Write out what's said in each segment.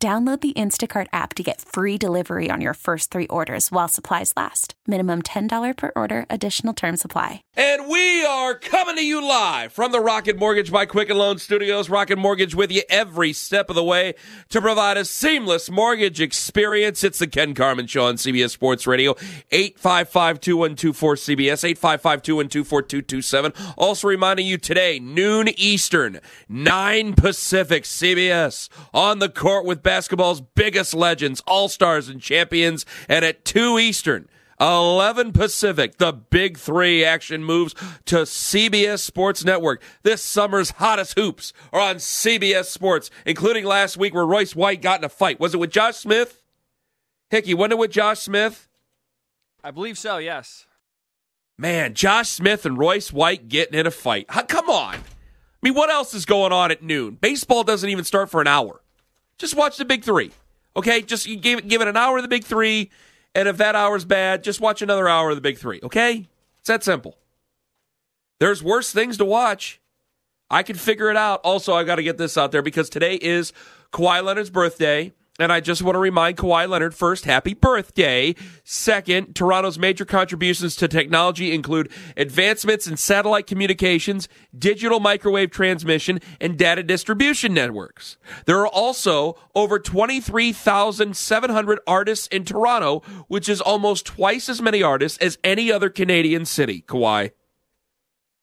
Download the Instacart app to get free delivery on your first three orders while supplies last. Minimum $10 per order, additional term supply. And we are coming to you live from the Rocket Mortgage by Quicken Loan Studios. Rocket Mortgage with you every step of the way to provide a seamless mortgage experience. It's the Ken Carman Show on CBS Sports Radio, 855 2124 CBS, 855 212 Also reminding you today, noon Eastern, 9 Pacific, CBS on the court with basketball's biggest legends, all stars, and champions. And at 2 Eastern, 11 Pacific, the big three action moves to CBS Sports Network. This summer's hottest hoops are on CBS Sports, including last week where Royce White got in a fight. Was it with Josh Smith? Hickey, wasn't it with Josh Smith? I believe so, yes. Man, Josh Smith and Royce White getting in a fight. Come on. I mean, what else is going on at noon? Baseball doesn't even start for an hour. Just watch the big three. Okay, just give, give it an hour of the big three, and if that hour's bad, just watch another hour of the big three. Okay, it's that simple. There's worse things to watch. I can figure it out. Also, I got to get this out there because today is Kawhi Leonard's birthday. And I just want to remind Kawhi Leonard first, happy birthday. Second, Toronto's major contributions to technology include advancements in satellite communications, digital microwave transmission, and data distribution networks. There are also over 23,700 artists in Toronto, which is almost twice as many artists as any other Canadian city, Kawhi.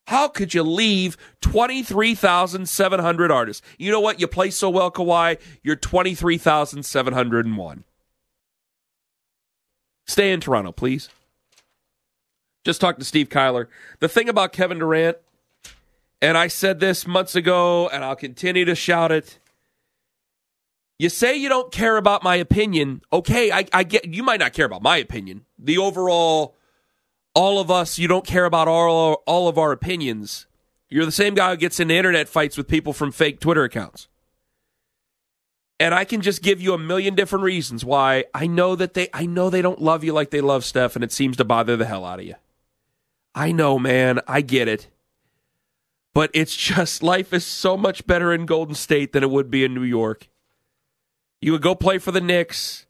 How could you leave 23,700 artists? You know what? You play so well, Kawhi, you're 23,701. Stay in Toronto, please. Just talk to Steve Kyler. The thing about Kevin Durant, and I said this months ago, and I'll continue to shout it. You say you don't care about my opinion. Okay, I, I get you might not care about my opinion. The overall all of us, you don't care about all, all of our opinions. You're the same guy who gets into internet fights with people from fake Twitter accounts. And I can just give you a million different reasons why I know that they I know they don't love you like they love Steph and it seems to bother the hell out of you. I know, man, I get it. But it's just life is so much better in Golden State than it would be in New York. You would go play for the Knicks.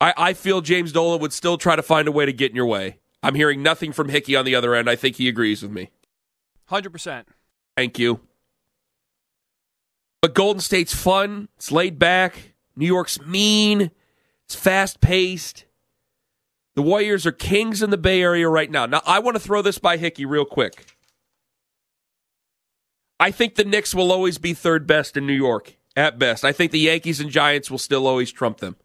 I, I feel James Dolan would still try to find a way to get in your way. I'm hearing nothing from Hickey on the other end. I think he agrees with me. 100%. Thank you. But Golden State's fun. It's laid back. New York's mean. It's fast paced. The Warriors are kings in the Bay Area right now. Now, I want to throw this by Hickey real quick. I think the Knicks will always be third best in New York at best. I think the Yankees and Giants will still always trump them.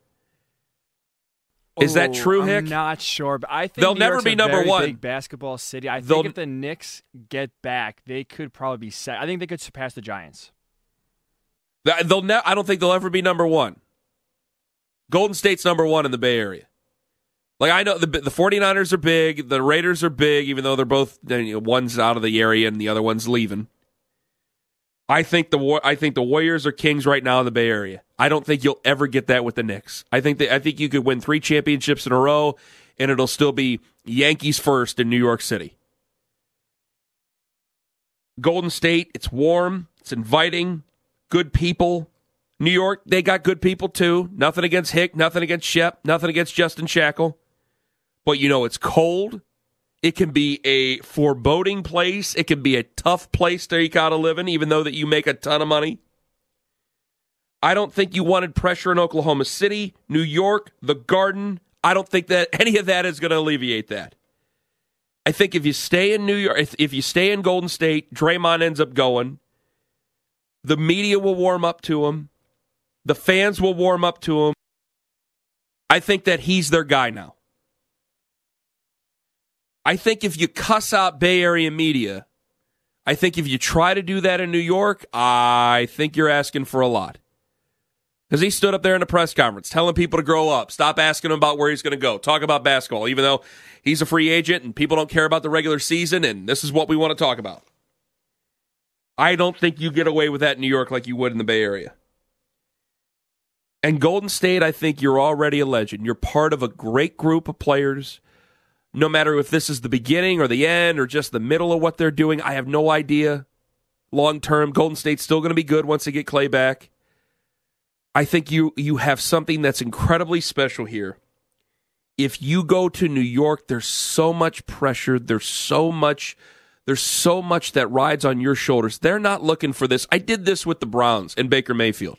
Is that oh, true, Hick? I'm not sure, but I think they'll New never York's be a number one. Big basketball city. I They'll- think if the Knicks get back, they could probably be set. I think they could surpass the Giants. They'll ne- I don't think they'll ever be number one. Golden State's number one in the Bay Area. Like I know the the 49ers are big, the Raiders are big, even though they're both you know, one's out of the area and the other one's leaving. I think the I think the Warriors are kings right now in the Bay Area. I don't think you'll ever get that with the Knicks. I think that I think you could win three championships in a row, and it'll still be Yankees first in New York City. Golden State, it's warm, it's inviting, good people. New York, they got good people too. Nothing against Hick, nothing against Shep, nothing against Justin Shackle. But you know, it's cold. It can be a foreboding place. It can be a tough place to eke out a living, even though that you make a ton of money. I don't think you wanted pressure in Oklahoma City, New York, the Garden. I don't think that any of that is going to alleviate that. I think if you stay in New York, if, if you stay in Golden State, Draymond ends up going. The media will warm up to him. The fans will warm up to him. I think that he's their guy now. I think if you cuss out Bay Area media, I think if you try to do that in New York, I think you're asking for a lot. Because he stood up there in the press conference telling people to grow up, stop asking him about where he's going to go, talk about basketball, even though he's a free agent and people don't care about the regular season, and this is what we want to talk about. I don't think you get away with that in New York like you would in the Bay Area. And Golden State, I think you're already a legend. You're part of a great group of players. No matter if this is the beginning or the end or just the middle of what they're doing, I have no idea. Long term, Golden State's still going to be good once they get Clay back. I think you you have something that's incredibly special here. If you go to New York, there's so much pressure, there's so much there's so much that rides on your shoulders. They're not looking for this. I did this with the Browns and Baker Mayfield.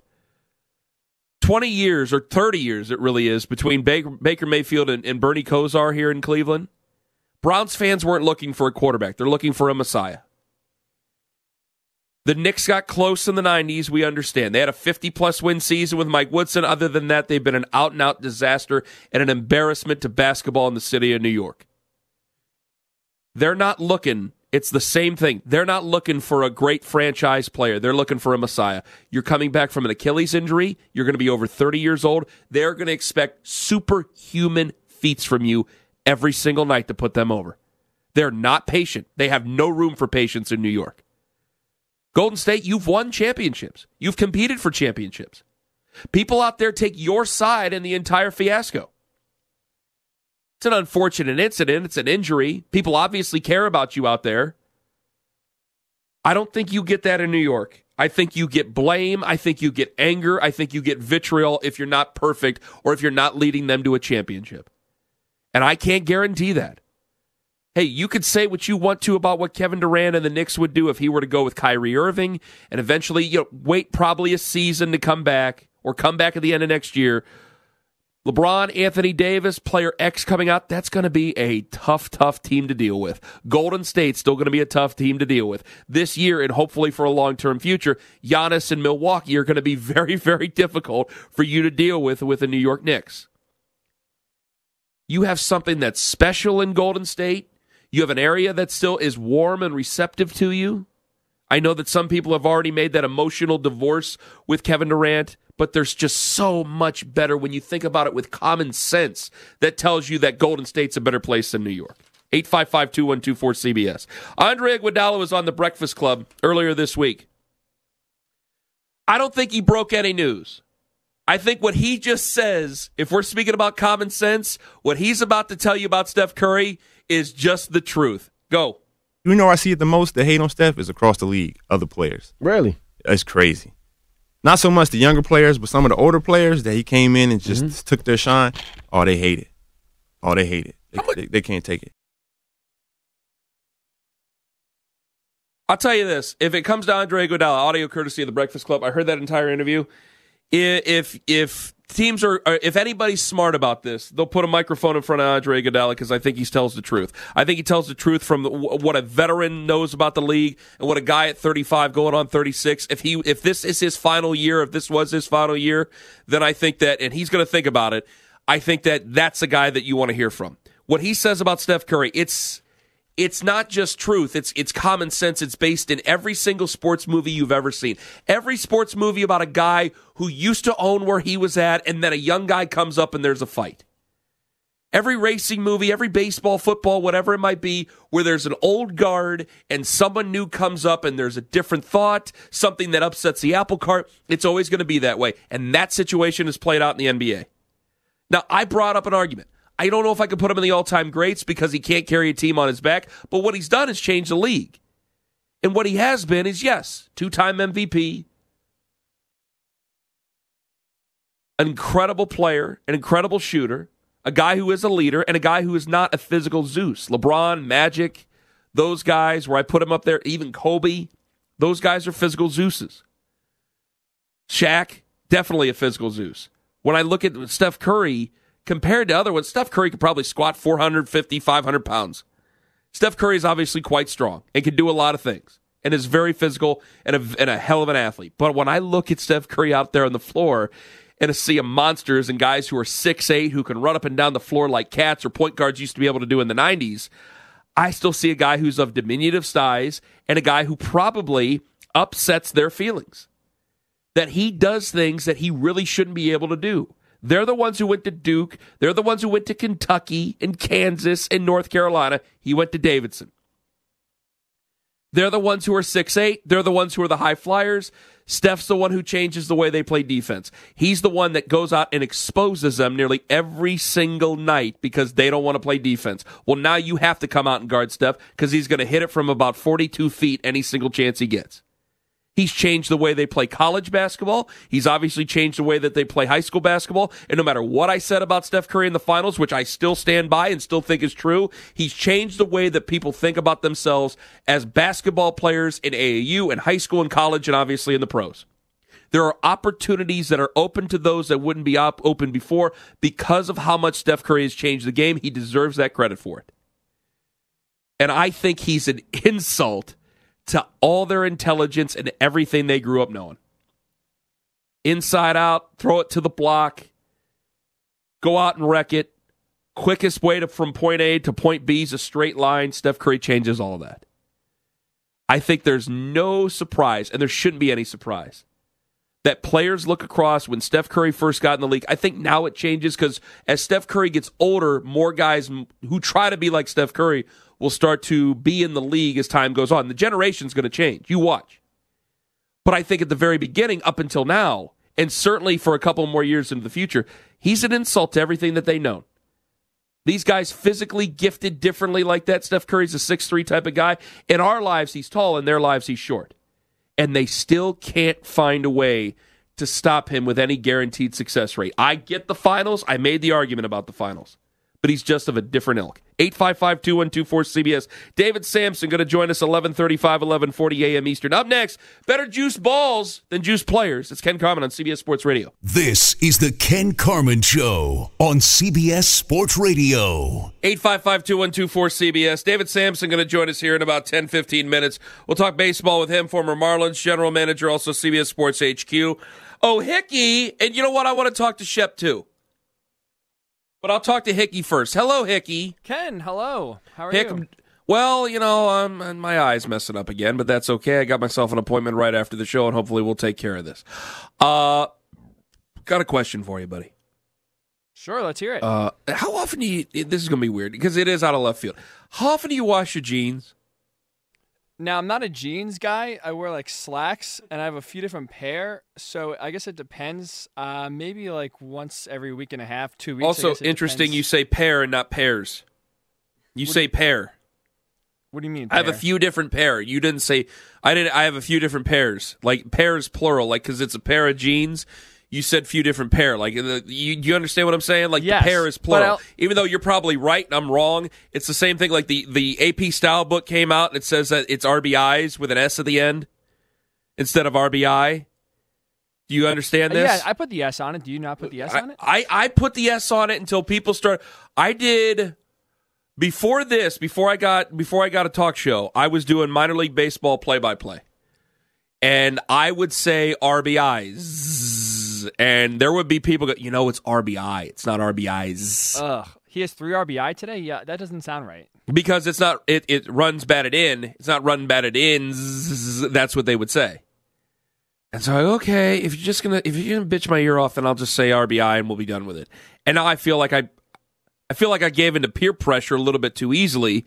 20 years or 30 years it really is between Baker, Baker Mayfield and, and Bernie Kosar here in Cleveland. Browns fans weren't looking for a quarterback. They're looking for a messiah. The Knicks got close in the 90s, we understand. They had a 50 plus win season with Mike Woodson. Other than that, they've been an out and out disaster and an embarrassment to basketball in the city of New York. They're not looking, it's the same thing. They're not looking for a great franchise player. They're looking for a messiah. You're coming back from an Achilles injury. You're going to be over 30 years old. They're going to expect superhuman feats from you every single night to put them over. They're not patient. They have no room for patience in New York. Golden State, you've won championships. You've competed for championships. People out there take your side in the entire fiasco. It's an unfortunate incident. It's an injury. People obviously care about you out there. I don't think you get that in New York. I think you get blame. I think you get anger. I think you get vitriol if you're not perfect or if you're not leading them to a championship. And I can't guarantee that. Hey, you could say what you want to about what Kevin Durant and the Knicks would do if he were to go with Kyrie Irving and eventually you know, wait probably a season to come back or come back at the end of next year. LeBron, Anthony Davis, player X coming out, that's going to be a tough, tough team to deal with. Golden State's still going to be a tough team to deal with. This year, and hopefully for a long term future, Giannis and Milwaukee are going to be very, very difficult for you to deal with with the New York Knicks. You have something that's special in Golden State you have an area that still is warm and receptive to you. I know that some people have already made that emotional divorce with Kevin Durant, but there's just so much better when you think about it with common sense that tells you that Golden State's a better place than New York. 855 2124 CBS. Andre Iguodala was on the Breakfast Club earlier this week. I don't think he broke any news. I think what he just says, if we're speaking about common sense, what he's about to tell you about Steph Curry is just the truth. Go. You know, I see it the most. The hate on Steph is across the league. Other players. Really? It's crazy. Not so much the younger players, but some of the older players that he came in and just mm-hmm. took their shine. Oh, they hate it. Oh, they hate it. They, they, they can't take it. I'll tell you this: if it comes to Andre Iguodala, audio courtesy of the Breakfast Club, I heard that entire interview. If if teams are, uh, if anybody's smart about this, they'll put a microphone in front of Andre Iguodala because I think he tells the truth. I think he tells the truth from what a veteran knows about the league and what a guy at 35 going on 36. If he, if this is his final year, if this was his final year, then I think that, and he's going to think about it. I think that that's a guy that you want to hear from. What he says about Steph Curry, it's it's not just truth. It's it's common sense. It's based in every single sports movie you've ever seen. Every sports movie about a guy who used to own where he was at and then a young guy comes up and there's a fight. Every racing movie every baseball football whatever it might be where there's an old guard and someone new comes up and there's a different thought something that upsets the apple cart it's always going to be that way. And that situation is played out in the nba now i brought up an argument I don't know if I could put him in the all time greats because he can't carry a team on his back, but what he's done is change the league. And what he has been is, yes, two time MVP, an incredible player, an incredible shooter, a guy who is a leader, and a guy who is not a physical Zeus. LeBron, Magic, those guys, where I put him up there, even Kobe, those guys are physical Zeuses. Shaq, definitely a physical Zeus. When I look at Steph Curry, compared to other ones, Steph Curry could probably squat 450, 500 pounds. Steph Curry is obviously quite strong and can do a lot of things and is very physical and a, and a hell of an athlete. But when I look at Steph Curry out there on the floor and I see a monsters and guys who are six eight who can run up and down the floor like cats or point guards used to be able to do in the 90s, I still see a guy who's of diminutive size and a guy who probably upsets their feelings that he does things that he really shouldn't be able to do. They're the ones who went to Duke. They're the ones who went to Kentucky and Kansas and North Carolina. He went to Davidson. They're the ones who are six eight. They're the ones who are the high flyers. Steph's the one who changes the way they play defense. He's the one that goes out and exposes them nearly every single night because they don't want to play defense. Well, now you have to come out and guard Steph because he's going to hit it from about 42 feet any single chance he gets. He's changed the way they play college basketball. He's obviously changed the way that they play high school basketball. And no matter what I said about Steph Curry in the finals, which I still stand by and still think is true, he's changed the way that people think about themselves as basketball players in AAU and high school and college and obviously in the pros. There are opportunities that are open to those that wouldn't be op- open before because of how much Steph Curry has changed the game. He deserves that credit for it. And I think he's an insult to all their intelligence and everything they grew up knowing. Inside out, throw it to the block, go out and wreck it. Quickest way to from point A to point B is a straight line. Steph Curry changes all of that. I think there's no surprise, and there shouldn't be any surprise, that players look across when Steph Curry first got in the league. I think now it changes because as Steph Curry gets older, more guys who try to be like Steph Curry will start to be in the league as time goes on. The generation's going to change. You watch. But I think at the very beginning, up until now, and certainly for a couple more years into the future, he's an insult to everything that they know. These guys physically gifted differently like that. Steph Curry's a six-three type of guy. In our lives, he's tall. In their lives, he's short. And they still can't find a way to stop him with any guaranteed success rate. I get the finals. I made the argument about the finals but he's just of a different ilk. 855-2124-CBS. David Samson going to join us 1135, 1140 a.m. Eastern. Up next, better juice balls than juice players. It's Ken Carman on CBS Sports Radio. This is the Ken Carman Show on CBS Sports Radio. 855-2124-CBS. David Samson going to join us here in about 10, 15 minutes. We'll talk baseball with him, former Marlins general manager, also CBS Sports HQ. Oh, Hickey, and you know what? I want to talk to Shep too. But I'll talk to Hickey first. Hello, Hickey. Ken, hello. How are Hick, you? Well, you know, I'm my eyes messing up again, but that's okay. I got myself an appointment right after the show, and hopefully we'll take care of this. Uh, got a question for you, buddy. Sure, let's hear it. Uh, how often do you? This is gonna be weird because it is out of left field. How often do you wash your jeans? Now I'm not a jeans guy. I wear like slacks, and I have a few different pair. So I guess it depends. Uh, maybe like once every week and a half, two weeks. Also interesting, depends. you say pair and not pairs. You What say do pair. What do you mean? I have a few different pair. You didn't say I didn't. I have a few different pairs. Like pairs plural. Like because it's a pair of jeans. You said few different pair. Like the, you, you understand what I'm saying? Like Yes, the pair is plural. Even though you're probably right and I'm wrong, it's the same thing. Like the the AP style book came out and it says that it's RBIs with an S at the end instead of RBI. Do you understand this? Yeah, I put the S on it. Do you not put the S on it? I, I put the S on it until people start. I did before this, before I got before I got a talk show. I was doing minor league baseball play by play, and I would say RBIs, and there would be people go, you know, it's RBI, it's not RBIs Ugh. He has three RBI today. Yeah, that doesn't sound right. because it's not it it runs batted in. It's not run batted in. That's what they would say. And so, okay, if you're just gonna if you're gonna bitch my ear off, then I'll just say RBI and we'll be done with it. And now I feel like I, I feel like I gave into peer pressure a little bit too easily,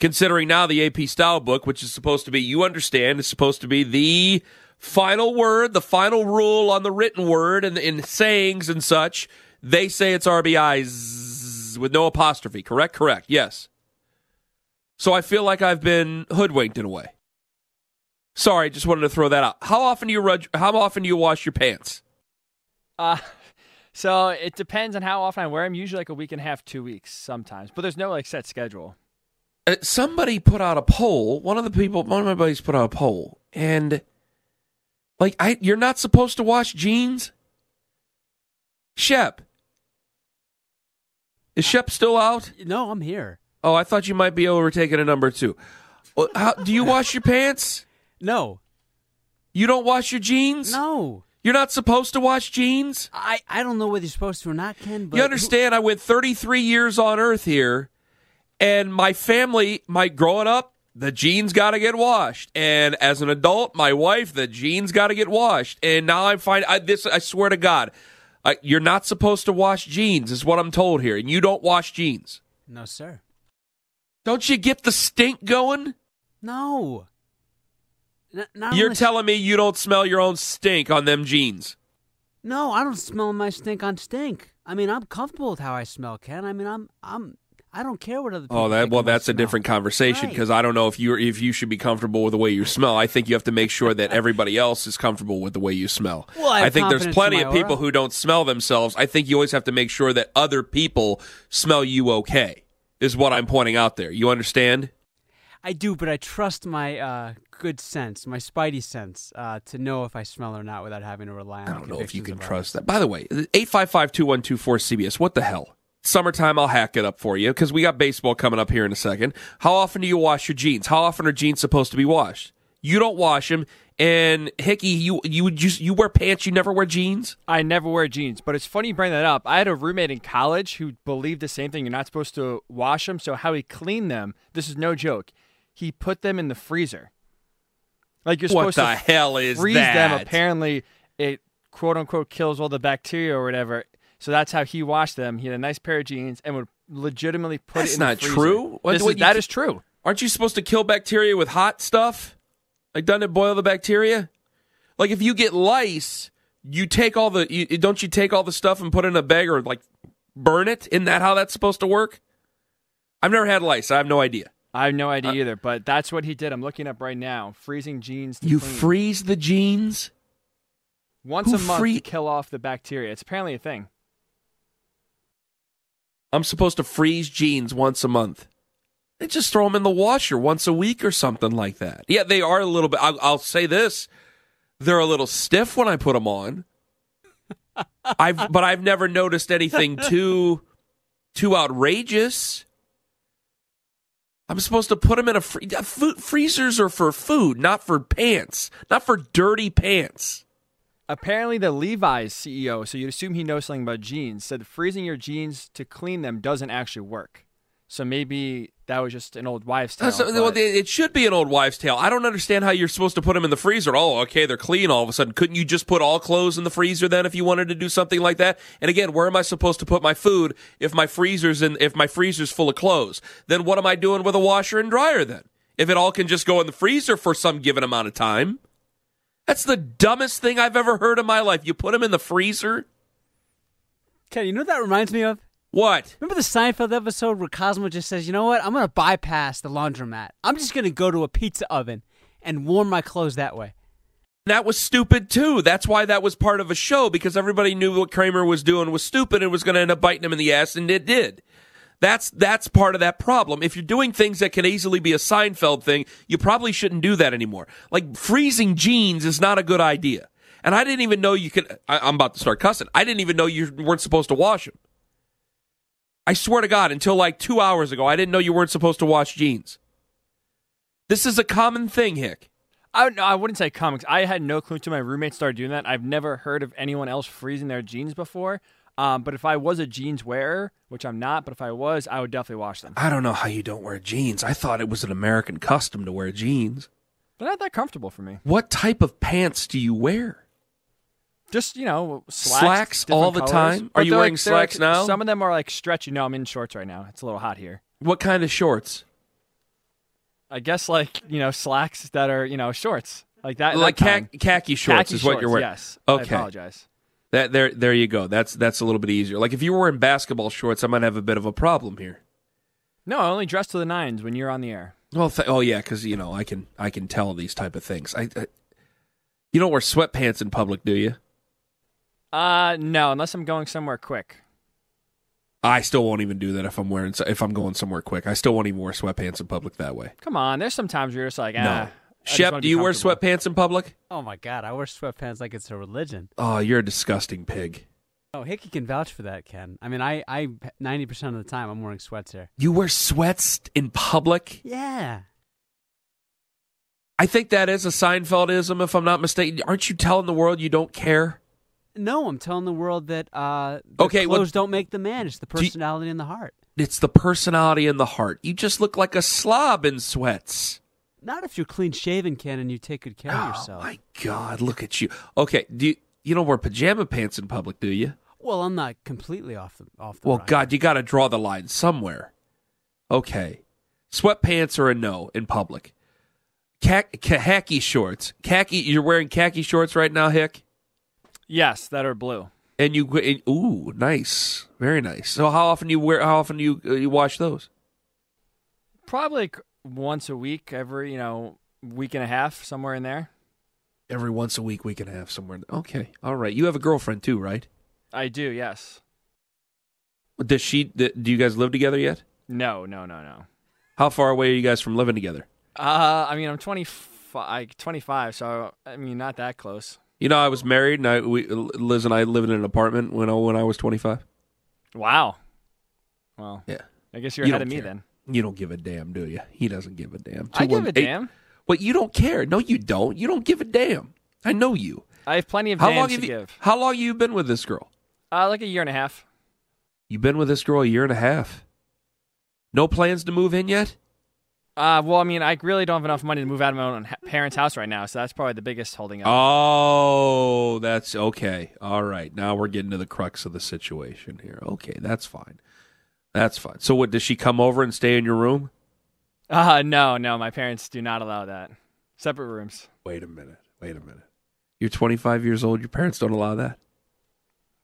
considering now the AP style book, which is supposed to be you understand, is supposed to be the final word, the final rule on the written word and in sayings and such. They say it's RBIs with no apostrophe. Correct? Correct. Yes. So I feel like I've been hoodwinked in a way. Sorry, just wanted to throw that out. How often do you rug, how often do you wash your pants? Uh, so it depends on how often I wear them. Usually like a week and a half, two weeks sometimes. But there's no like set schedule. Uh, somebody put out a poll. One of the people, one of my buddies put out a poll, and like, I you're not supposed to wash jeans. Shep, is Shep still out? No, I'm here. Oh, I thought you might be overtaking a number two. Oh, how, do you wash your pants? No, You don't wash your jeans? no. You're not supposed to wash jeans? I, I don't know whether you're supposed to or not, Ken. But you understand? I went 33 years on Earth here, and my family, my growing up, the jeans got to get washed. And as an adult, my wife, the jeans got to get washed. And now I'm fine. I, this, I swear to God, uh, you're not supposed to wash jeans, is what I'm told here. And you don't wash jeans. No, sir. Don't you get the stink going? No. N- You're unless- telling me you don't smell your own stink on them jeans. No, I don't smell my stink on stink. I mean, I'm comfortable with how I smell, Ken. I mean, I'm, I'm, I don't care what other people. Oh, that well, that's a different conversation Right. because I don't know if you if you should be comfortable with the way you smell. I think you have to make sure that everybody else is comfortable with the way you smell. Well, I have think there's plenty of people who don't smell themselves. I think you always have to make sure that other people smell you okay. Is what I'm pointing out there. You understand? I do, but I trust my uh, good sense, my spidey sense, uh, to know if I smell or not without having to rely on. I don't know if you can trust others. that. By the way, 855-2124-CBS. What the hell? Summertime, I'll hack it up for you because we got baseball coming up here in a second. How often do you wash your jeans? How often are jeans supposed to be washed? You don't wash them. And Hickey, you you just you wear pants. You never wear jeans. I never wear jeans, but it's funny you bring that up. I had a roommate in college who believed the same thing. You're not supposed to wash them. So how he cleaned them? This is no joke. He put them in the freezer. Like you're supposed What the to hell is freeze them. Apparently, it quote unquote kills all the bacteria or whatever. So that's how he washed them. He had a nice pair of jeans and would legitimately put That's it in not the freezer. true. What- This what is, that is true. Aren't you supposed to kill bacteria with hot stuff? Like doesn't it boil the bacteria? Like if you get lice, you take all the you, don't you take all the stuff and put it in a bag or like burn it? Isn't that how that's supposed to work? I've never had lice. I have no idea. I have no idea uh, either, but that's what he did. I'm looking up right now. Freezing jeans. To You clean. freeze the jeans? once who a month free- to kill off the bacteria. It's apparently a thing. I'm supposed to freeze jeans once a month. They just throw them in the washer once a week or something like that. Yeah, they are a little bit. I'll, I'll say this: they're a little stiff when I put them on. I've, but I've never noticed anything too, too outrageous. I'm supposed to put them in a free, food, freezers are for food, not for pants, not for dirty pants. Apparently, the Levi's CEO, so you'd assume he knows something about jeans, said freezing your jeans to clean them doesn't actually work. So maybe that was just an old wives' tale. That's- well, it should be an old wives' tale. I don't understand how you're supposed to put them in the freezer. Oh, okay, they're clean all of a sudden. Couldn't you just put all clothes in the freezer then if you wanted to do something like that? And again, where am I supposed to put my food if my freezer's in if my freezer's full of clothes? Then what am I doing with a washer and dryer then? If it all can just go in the freezer for some given amount of time? That's the dumbest thing I've ever heard in my life. You put them in the freezer? Ken, you know what that reminds me of? What? Remember the Seinfeld episode where Cosmo just says, "You know what? I'm going to bypass the laundromat. I'm just going to go to a pizza oven and warm my clothes that way." That was stupid too. That's why that was part of a show because everybody knew what Kramer was doing was stupid and was going to end up biting him in the ass, and it did. That's that's part of that problem. If you're doing things that can easily be a Seinfeld thing, you probably shouldn't do that anymore. Like freezing jeans is not a good idea. And I didn't even know you could. I, I'm about to start cussing. I didn't even know you weren't supposed to wash them. I swear to God, until like two hours ago, I didn't know you weren't supposed to wash jeans. This is a common thing, Hick. I, no, I wouldn't say comics. I had no clue until my roommate started doing that. I've never heard of anyone else freezing their jeans before. Um, but if I was a jeans wearer, which I'm not, but if I was, I would definitely wash them. I don't know how you don't wear jeans. I thought it was an American custom to wear jeans. They're not that comfortable for me. What type of pants do you wear? Just you know, slacks, Slacks all the colors. time? Are you wearing like- they're like- slacks now? Some of them are like stretchy. No, I'm in shorts right now. It's a little hot here. What kind of shorts? I guess like you know slacks that are you know shorts like that. like that khaki, khaki shorts Khaki is what you're wearing. Yes. I Okay. apologize. That there there you go. That's that's a little bit easier. Like if you were in basketball shorts, I might have a bit of a problem here. No, I only dress to the nines when you're on the air. Well, th- oh yeah, because you know I can I can tell these type of things. I, I you don't wear sweatpants in public, do you? Uh no, unless I'm going somewhere quick. I still won't even do that if I'm wearing if I'm going somewhere quick. I still won't even wear sweatpants in public that way. Come on, there's some times you're just like, ah. No, I just Shep, do you wear sweatpants in public? Oh my God, I wear sweatpants like it's a religion. Oh, you're a disgusting pig. Oh, Hickey can vouch for that, Ken. I mean, I, I, ninety percent of the time, I'm wearing sweats here. You wear sweats in public? Yeah. I think that is a Seinfeldism, if I'm not mistaken. Aren't you telling the world you don't care? No, I'm telling the world that uh, the Okay, well- clothes don't make the man. It's the Do you- personality and the heart. It's the personality and the heart. You just look like a slob in sweats. Not if you're clean shaven, Ken, and you take good care of yourself. Oh yourself. my God, look at you. Okay, do you, you don't wear pajama pants in public, do you? Well, I'm not completely off the off the. Well, ride. God, you got to draw the line somewhere. Okay, sweatpants are a no in public. Kha- khaki shorts, khaki. You're wearing khaki shorts right now, Hick, Yes, that are blue. and you. And, ooh, nice, very nice. So, how often do you wear? How often do you uh, you wash those? Probably like once a week, every you know week and a half, somewhere in there. Every once a week, week and a half, somewhere. Okay, all right. You have a girlfriend too, right? I do. Yes. Does she? Do you guys live together yet? No, no, no, no. How far away are you guys from living together? Uh, I mean, I'm 25, 25, so I mean, not that close. You know, I was married, and I we, Liz and I lived in an apartment when I, when I was twenty five. Wow. Well, Yeah. I guess you're You ahead of me care. then. You don't give a damn, do you? He doesn't give a damn. I give a damn. But you don't care. No, you don't. You don't give a damn. I know you. I have plenty of How long to have you? give. How long have you been with this girl? Uh, like a year and a half. You've been with this girl a year and a half. No plans to move in yet? Uh, well, I mean, I really don't have enough money to move out of my own parents' house right now, so that's probably the biggest holding up. Oh, that's okay. All right. Now we're getting to the crux of the situation here. Okay, that's fine. That's fine. So, what does she come over and stay in your room? Uh, no, no, my parents do not allow that. Separate rooms. Wait a minute. Wait a minute. You're 25 years old. Your parents don't allow that.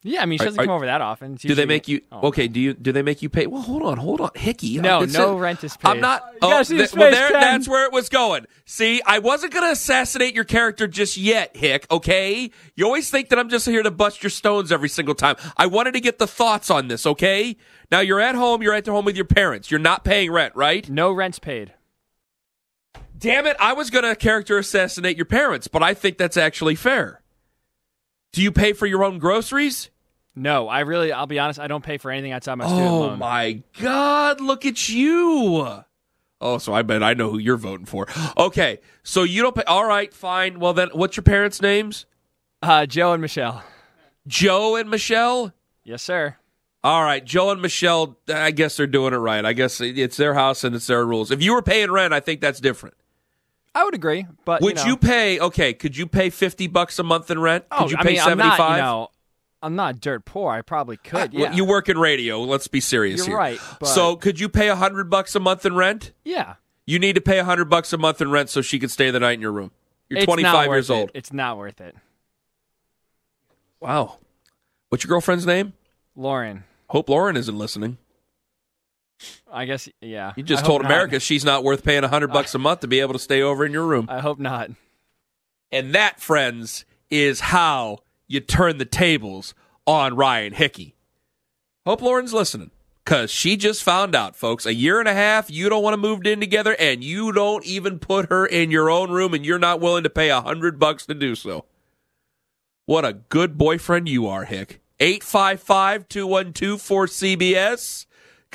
Yeah, I mean, she doesn't are- come over that often. It's Do they make you Oh. okay? Do you do they make you pay? Well, hold on, hold on, Hickey. No, no rent is paid. I'm not. Oh, th- well, there, that's where it was going. See, I wasn't going to assassinate your character just yet, Hick. Okay, you always think that I'm just here to bust your stones every single time. I wanted to get the thoughts on this. Okay, now you're at home. You're at the home with your parents. You're not paying rent, right? No rent's paid. Damn it! I was going to character assassinate your parents, but I think that's actually fair. Do you pay for your own groceries? No, I really, I'll be honest, I don't pay for anything outside my student Oh loan. my God! Look at you. Oh, so I bet I know who you're voting for. Okay, so you don't pay. All right, fine. Well then, what's your parents' names? Uh, Joe and Michelle. Joe and Michelle. Yes, sir. All right, Joe and Michelle. I guess they're doing it right. I guess it's their house and it's their rules. If you were paying rent, I think that's different. I would agree, but Would you, you, pay? Okay, could you pay fifty bucks a month in rent? Oh, Could you I pay mean, seventy you know, I'm not dirt poor. I probably uh, could. Yeah, You work in radio. Let's be serious You're here. right, but- So, could you pay a hundred bucks a month in rent? yeah. You need to pay a hundred bucks a month in rent so she could stay the night in your room. You're It's 25 years it. old. It's not worth it. Wow. What's your girlfriend's name? Lauren, Hope Lauren isn't listening. I guess, yeah. You just told not. America she's not worth paying a hundred bucks a month to be able to stay over in your room. I hope not. And that, friends, is how you turn the tables on Ryan Hickey. Hope Lauren's listening. Cause she just found out, folks, a year and a half, you don't want to move in together, and you don't even put her in your own room, and you're not willing to pay a hundred bucks to do so. What a good boyfriend you are, Hick. 855-212-4CBS.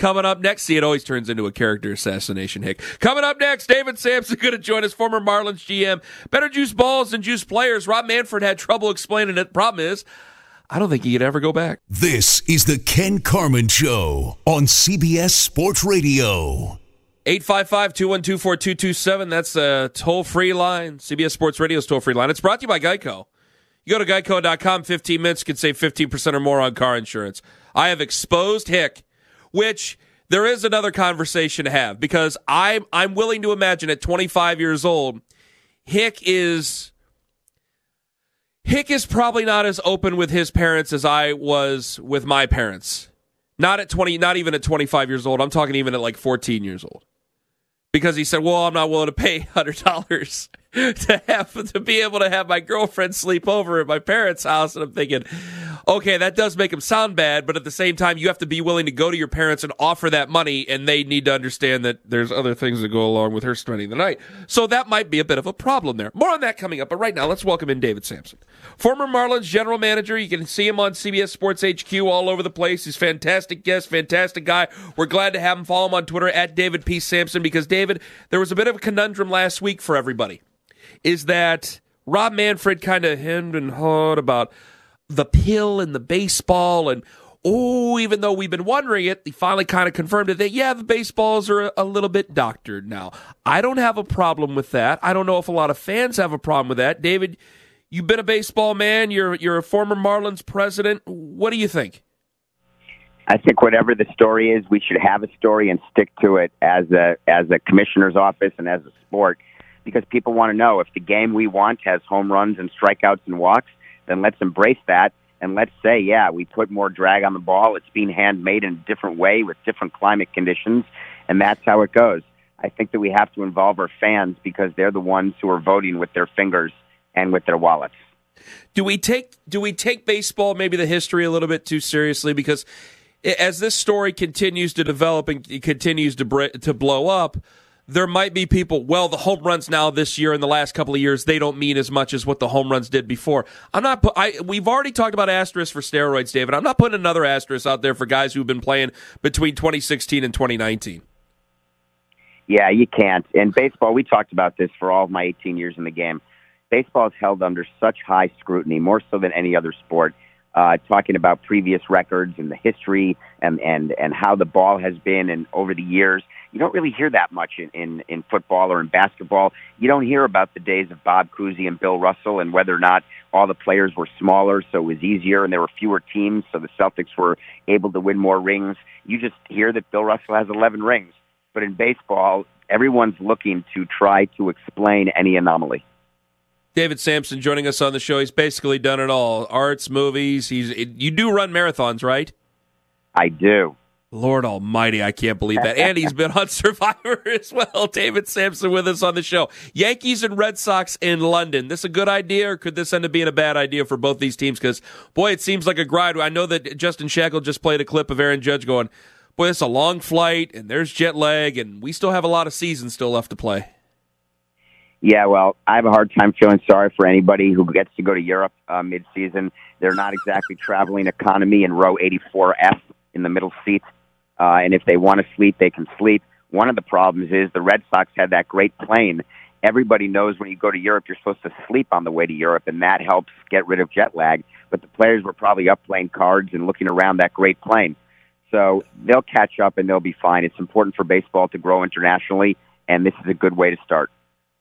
Coming up next, see, it always turns into a character assassination, Hick. Coming up next, David Samson going to join us, former Marlins GM. Better juice balls than juice players. Rob Manfred had trouble explaining it. Problem is, I don't think he could ever go back. This is the Ken Carman Show on CBS Sports Radio. 855-212-4227. That's a toll-free line. CBS Sports Radio's toll-free line. It's brought to you by Geico. You go to geico.com, 15 minutes can save 15% or more on car insurance. I have exposed Hick, which there is another conversation to have because I'm I'm willing to imagine at 25 years old, Hick is Hick is probably not as open with his parents as I was with my parents. Not at 20, not even at 25 years old. I'm talking even at like 14 years old. Because he said, "Well, I'm not willing to pay $100 to have to be able to have my girlfriend sleep over at my parents' house." And I'm thinking, "Okay, that does make him sound bad, but at the same time, you have to be willing to go to your parents and offer that money, and they need to understand that there's other things that go along with her spending the night. So that might be a bit of a problem there. More on that coming up. But right now, let's welcome in David Samson, former Marlins general manager. You can see him on CBS Sports HQ all over the place. He's fantastic guest, fantastic guy. We're glad to have him. Follow him on Twitter at David P Samson because David, there was a bit of a conundrum last week for everybody. Is that Rob Manfred kind of hemmed and hawed about the pill and the baseball and Oh, even though we've been wondering it, he finally kind of confirmed it that, yeah, the baseballs are a, a little bit doctored now. I don't have a problem with that. I don't know if a lot of fans have a problem with that. David, you've been a baseball man. You're, you're a former Marlins president. What do you think? I think whatever the story is, we should have a story and stick to it as a as a commissioner's office and as a sport, because people want to know if the game we want has home runs and strikeouts and walks, then let's embrace that and let's say, yeah, we put more drag on the ball. It's being handmade in a different way with different climate conditions, and that's how it goes. I think that we have to involve our fans because they're the ones who are voting with their fingers and with their wallets. Do we take do we take baseball maybe the history a little bit too seriously because as this story continues to develop and continues to to blow up, there might be people. Well, the home runs now this year and the last couple of years they don't mean as much as what the home runs did before. I'm not. I we've already talked about asterisks for steroids, David. I'm not putting another asterisk out there for guys who've been playing between 2016 and 2019. Yeah, you can't. In baseball, we talked about this for all of my 18 years in the game. Baseball is held under such high scrutiny, more so than any other sport uh, talking about previous records and the history and, and, and how the ball has been and over the years. You don't really hear that much in, in, in football or in basketball. You don't hear about the days of Bob Cousy and Bill Russell and whether or not all the players were smaller, so it was easier, and there were fewer teams, so the Celtics were able to win more rings. You just hear that Bill Russell has 11 rings. But in baseball, everyone's looking to try to explain any anomaly. David Samson joining us on the show. He's basically done it all: arts, movies. He's you do run marathons, right? I do. Lord Almighty, I can't believe that. And he's been on Survivor as well. David Samson with us on the show. Yankees and Red Sox in London. This a good idea, or could this end up being a bad idea for both these teams? Because boy, it seems like a grind. I know that Justin Shackle just played a clip of Aaron Judge going, "Boy, it's a long flight, and there's jet lag, and we still have a lot of seasons still left to play." Yeah, well, I have a hard time feeling sorry for anybody who gets to go to Europe uh, mid-season. They're not exactly traveling economy in row 84F in the middle seat. Uh, and if they want to sleep, they can sleep. One of the problems is the Red Sox had that great plane. Everybody knows when you go to Europe, you're supposed to sleep on the way to Europe, and that helps get rid of jet lag. But the players were probably up playing cards and looking around that great plane. So they'll catch up and they'll be fine. It's important for baseball to grow internationally, and this is a good way to start.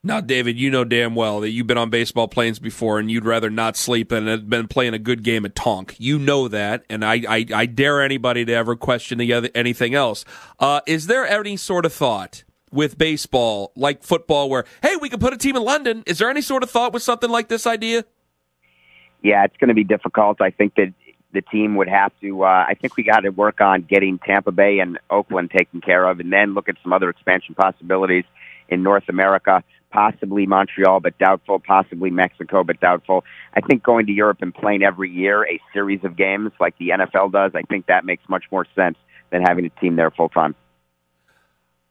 Now, David, you know damn well that you've been on baseball planes before, and you'd rather not sleep and have been playing a good game at Tonk. You know that, and I, I, I dare anybody to ever question the other, anything else. Uh, is there any sort of thought with baseball, like football, where hey, we could put a team in London? Is there any sort of thought with something like this idea? Yeah, it's going to be difficult. I think that the team would have to. Uh, I think we got to work on getting Tampa Bay and Oakland taken care of, and then look at some other expansion possibilities in North America possibly Montreal, but doubtful, possibly Mexico, but doubtful. I think going to Europe and playing every year a series of games like the NFL does, I think that makes much more sense than having a team there full time.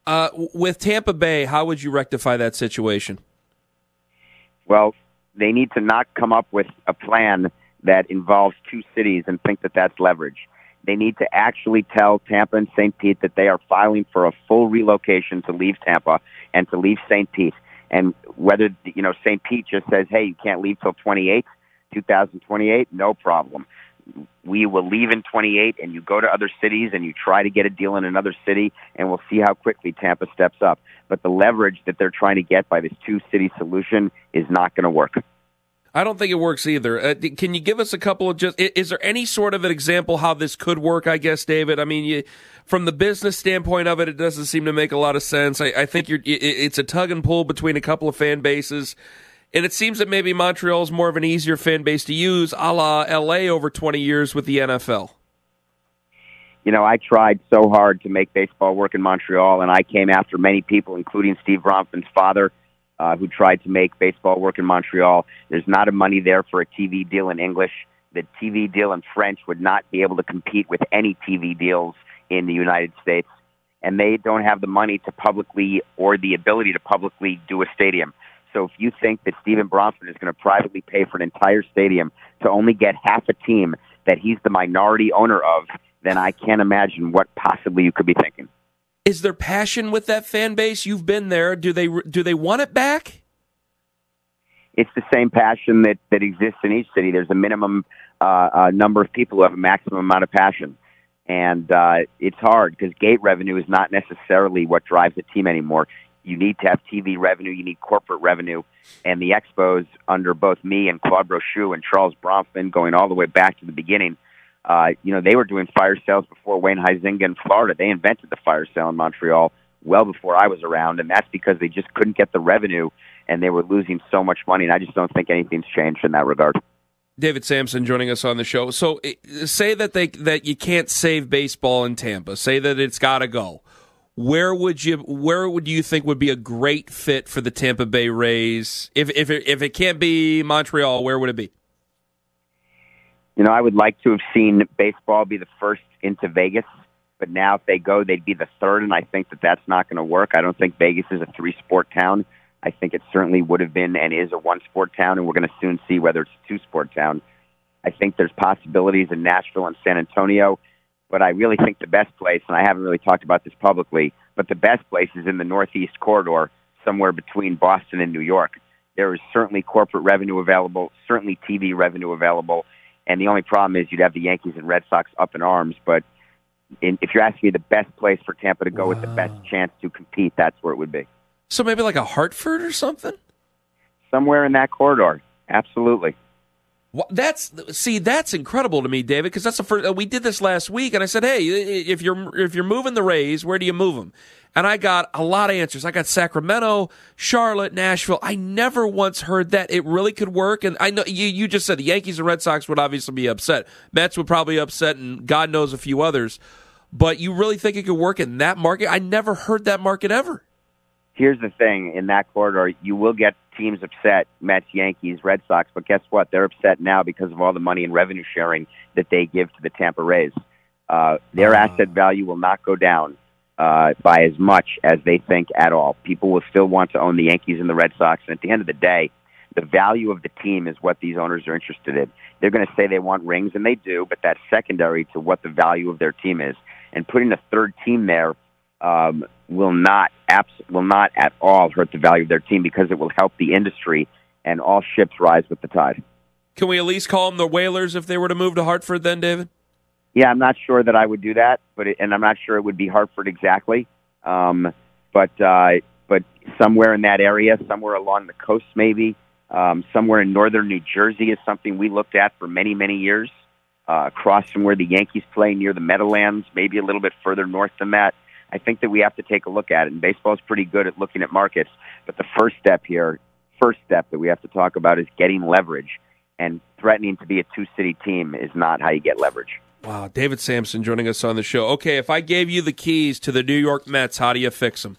Uh, with Tampa Bay, how would you rectify that situation? Well, they need to not come up with a plan that involves two cities and think that that's leverage. They need to actually tell Tampa and St. Pete that they are filing for a full relocation to leave Tampa and to leave St. Pete. And whether, you know, St. Pete just says, hey, you can't leave till 28, 2028, no problem. We will leave in 28 and you go to other cities and you try to get a deal in another city and we'll see how quickly Tampa steps up. But the leverage that they're trying to get by this two city solution is not going to work. I don't think it works either. Uh, can you give us a couple of just? Is there any sort of an example how this could work? I guess, David. I mean, you, from the business standpoint of it, it doesn't seem to make a lot of sense. I, I think you're. It's a tug and pull between a couple of fan bases, and it seems that maybe Montreal is more of an easier fan base to use, a la L.A. over twenty years with the NFL. You know, I tried so hard to make baseball work in Montreal, and I came after many people, including Steve Bronfman's father uh, who tried to make baseball work in Montreal. There's not a money there for a TV deal in English. The TV deal in French would not be able to compete with any TV deals in the United States. And they don't have the money to publicly or the ability to publicly do a stadium. So if you think that Stephen Bronfman is going to privately pay for an entire stadium to only get half a team that he's the minority owner of, then I can't imagine what possibly you could be thinking. Is there passion with that fan base? You've been there. Do they do they want it back? It's the same passion that that exists in each city. There's a minimum uh, uh, number of people who have a maximum amount of passion. and uh, it's hard because gate revenue is not necessarily what drives the team anymore. You need to have TV revenue, you need corporate revenue, and the Expos under both me and Claude Brochu and Charles Bronfman, going all the way back to the beginning. Uh, you know, they were doing fire sales before Wayne Huizenga in Florida. They invented the fire sale in Montreal well before I was around, and that's because they just couldn't get the revenue and they were losing so much money. And I just don't think anything's changed in that regard. David Samson joining us on the show. So, eh, say that they that you can't save baseball in Tampa. Say that it's got to go. Where would you Where would you think would be a great fit for the Tampa Bay Rays? If if it, if it can't be Montreal, where would it be? You know, I would like to have seen baseball be the first into Vegas, but now if they go, they'd be the third, and I think that that's not going to work. I don't think Vegas is a three sport town. I think it certainly would have been and is a one sport town, and we're going to soon see whether it's a two sport town. I think there's possibilities in Nashville and San Antonio, but I really think the best place, and I haven't really talked about this publicly, but the best place is in the Northeast corridor, somewhere between Boston and New York. There is certainly corporate revenue available, certainly TV revenue available, and the only problem is you'd have the Yankees and Red Sox up in arms. But in, if you're asking me the best place for Tampa to go wow. with the best chance to compete, that's where it would be. So maybe like a Hartford or something? Somewhere in that corridor. Absolutely. That's see, that's incredible to me, David, because that's the first. Uh, we did this last week, and I said, "Hey, if you're if you're moving the Rays, where do you move them?" And I got a lot of answers. I got Sacramento, Charlotte, Nashville. I never once heard that it really could work. And I know you you just said the Yankees and Red Sox would obviously be upset. Mets would probably upset, and God knows a few others. But you really think it could work in that market? I never heard that market ever here's the thing in that corridor, you will get teams upset, Mets, Yankees, Red Sox, but guess what? They're upset now because of all the money and revenue sharing that they give to the Tampa Rays. Uh, their uh. asset value will not go down uh, by as much as they think at all. People will still want to own the Yankees and the Red Sox, and at the end of the day, the value of the team is what these owners are interested in. They're going to say they want rings, and they do, but that's secondary to what the value of their team is. And putting a third team there um, will not abs- will not at all hurt the value of their team because it will help the industry and all ships rise with the tide. Can we at least call them the Whalers if they were to move to Hartford then, David? Yeah, I'm not sure that I would do that, but it, and I'm not sure it would be Hartford exactly. Um, but uh, but somewhere in that area, somewhere along the coast, maybe um, somewhere in northern New Jersey is something we looked at for many many years. Uh, across from where the Yankees play, near the Meadowlands, maybe a little bit further north than that. I think that we have to take a look at it. And baseball is pretty good at looking at markets. But the first step here, first step that we have to talk about is getting leverage. And threatening to be a two city team is not how you get leverage. Wow, David Samson joining us on the show. Okay, if I gave you the keys to the New York Mets, how do you fix them?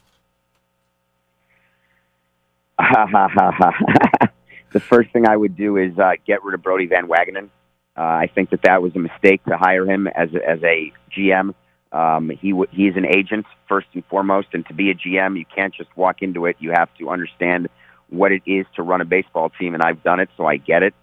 the first thing I would do is uh, get rid of Brodie Van Wagenen. Uh, I think that that was a mistake to hire him as a, as a GM. Um, he w- he's an agent first and foremost, and to be a GM, you can't just walk into it. You have to understand what it is to run a baseball team, and I've done it, so I get it.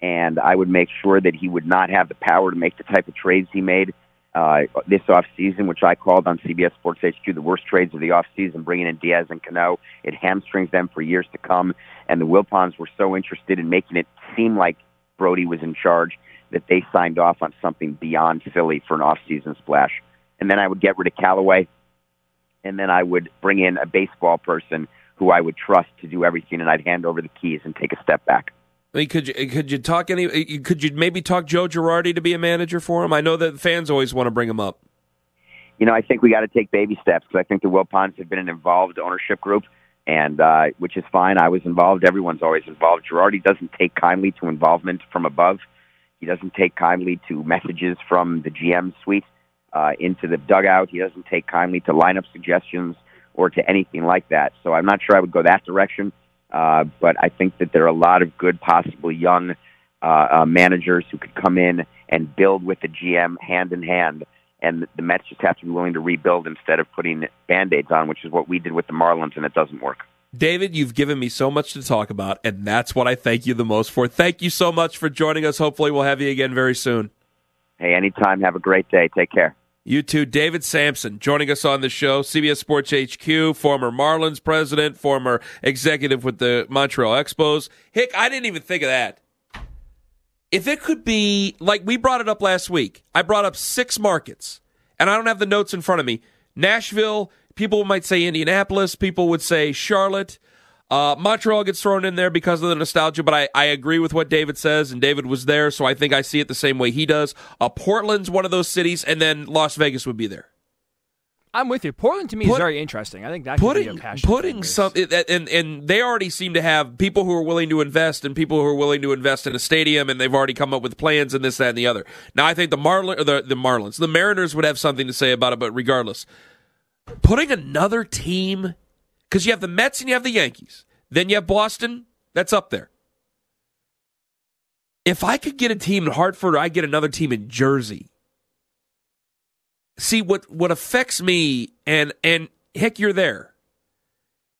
And I would make sure that he would not have the power to make the type of trades he made uh, this off season, which I called on CBS Sports HQ the worst trades of the off season, bringing in Diaz and Cano. It hamstrings them for years to come. And the Wilpons were so interested in making it seem like Brodie was in charge that they signed off on something beyond Philly for an off season splash and then I would get rid of Callaway, and then I would bring in a baseball person who I would trust to do everything, and I'd hand over the keys and take a step back. I mean, could you could you talk any? Could you maybe talk Joe Girardi to be a manager for him? I know that fans always want to bring him up. You know, I think we got to take baby steps because I think the Wilpons have been an involved ownership group, and uh, which is fine. I was involved. Everyone's always involved. Girardi doesn't take kindly to involvement from above. He doesn't take kindly to messages from the GM suite uh, into the dugout. He doesn't take kindly to lineup suggestions or to anything like that. So I'm not sure I would go that direction. Uh, but I think that there are a lot of good, possible young uh, uh, managers who could come in and build with the GM hand in hand. And the Mets just have to be willing to rebuild instead of putting band-aids on, which is what we did with the Marlins, and it doesn't work. David, you've given me so much to talk about, and that's what I thank you the most for. Thank you so much for joining us. Hopefully, we'll have you again very soon. Hey, anytime. Have a great day. Take care. You too, David Samson, joining us on the show. CBS Sports HQ, former Marlins president, former executive with the Montreal Expos. Hick, I didn't even think of that. if it could be like we brought it up last week, I brought up six markets, and I don't have the notes in front of me. Nashville, people might say Indianapolis, people would say Charlotte. Uh, Montreal gets thrown in there because of the nostalgia, but I, I agree with what David says, and David was there, so I think I see it the same way he does. Uh, Portland's one of those cities, and then Las Vegas would be there. I'm with you. Portland to me Put- is very interesting. I think that could be putting a passion. putting some and and they already seem to have people who are willing to invest and people who are willing to invest in a stadium and they've already come up with plans and this that and the other. Now I think the Marlin or the the Marlins, the Mariners would have something to say about it, but regardless, putting another team because you have the Mets and you have the Yankees, then you have Boston. That's up there. If I could get a team in Hartford, or I get another team in Jersey see what what affects me and and heck you're there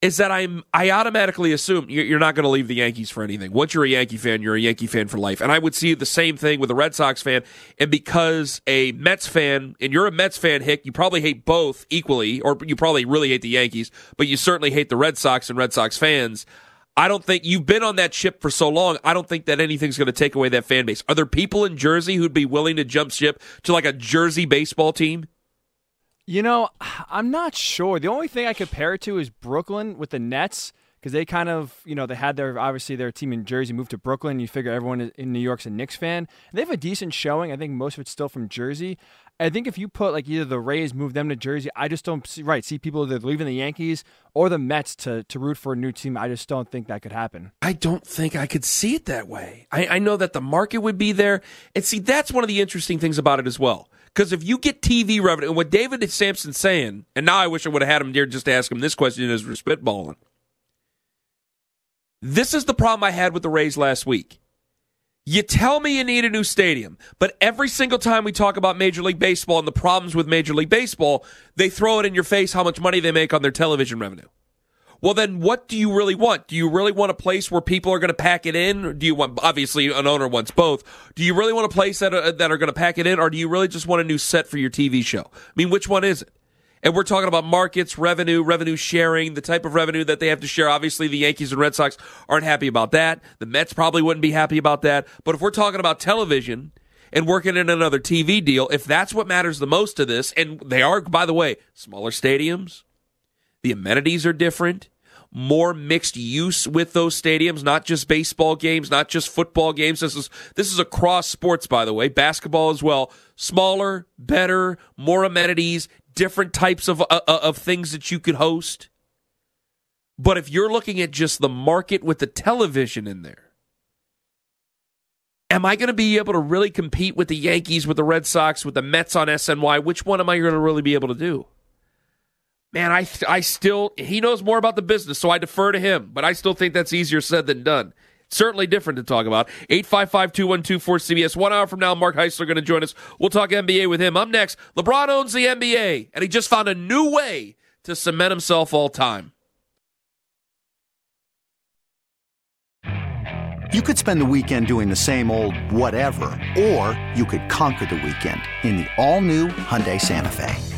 is that i'm i automatically assume you're not going to leave the yankees for anything once you're a yankee fan you're a yankee fan for life and i would see the same thing with a red sox fan and because a mets fan and you're a mets fan hick you probably hate both equally or you probably really hate the yankees but you certainly hate the red sox and red sox fans I don't think you've been on that ship for so long. I don't think that anything's going to take away that fan base. Are there people in Jersey who'd be willing to jump ship to like a Jersey baseball team? You know, I'm not sure. The only thing I compare it to is Brooklyn with the Nets because they kind of, you know, they had their obviously their team in Jersey moved to Brooklyn. You figure everyone in New York's a Knicks fan. They have a decent showing. I think most of it's still from Jersey. I think if you put like either the Rays move them to Jersey, I just don't see right see people either leaving the Yankees or the Mets to to root for a new team. I just don't think that could happen. I don't think I could see it that way. I, I know that the market would be there. And see, that's one of the interesting things about it as well. Because if you get TV revenue, and what David Samson's saying, and now I wish I would have had him here just to ask him this question as we're spitballing. This is the problem I had with the Rays last week. You tell me you need a new stadium, but every single time we talk about Major League Baseball and the problems with Major League Baseball, they throw it in your face how much money they make on their television revenue. Well, then what do you really want? Do you really want a place where people are going to pack it in? Do you want, obviously, an owner wants both. Do you really want a place that are, that are going to pack it in, or do you really just want a new set for your TV show? I mean, which one is it? And we're talking about markets, revenue, revenue sharing, the type of revenue that they have to share. Obviously, the Yankees and Red Sox aren't happy about that. The Mets probably wouldn't be happy about that. But if we're talking about television and working in another TV deal, if that's what matters the most to this, and they are, by the way, smaller stadiums, the amenities are different, more mixed use with those stadiums, not just baseball games, not just football games. This is this is across sports, by the way, basketball as well. Smaller, better, more amenities, different types of uh, of things that you could host. But if you're looking at just the market with the television in there, am I going to be able to really compete with the Yankees, with the Red Sox, with the Mets on SNY? Which one am I going to really be able to do? Man, I I still he knows more about the business, so I defer to him. But I still think that's easier said than done. Certainly different to talk about. 855-212-4CBS. One hour from now, Mark Heisler going to join us. We'll talk NBA with him. I'm next. LeBron owns the NBA, and he just found a new way to cement himself all time. You could spend the weekend doing the same old whatever, or you could conquer the weekend in the all-new Hyundai Santa Fe.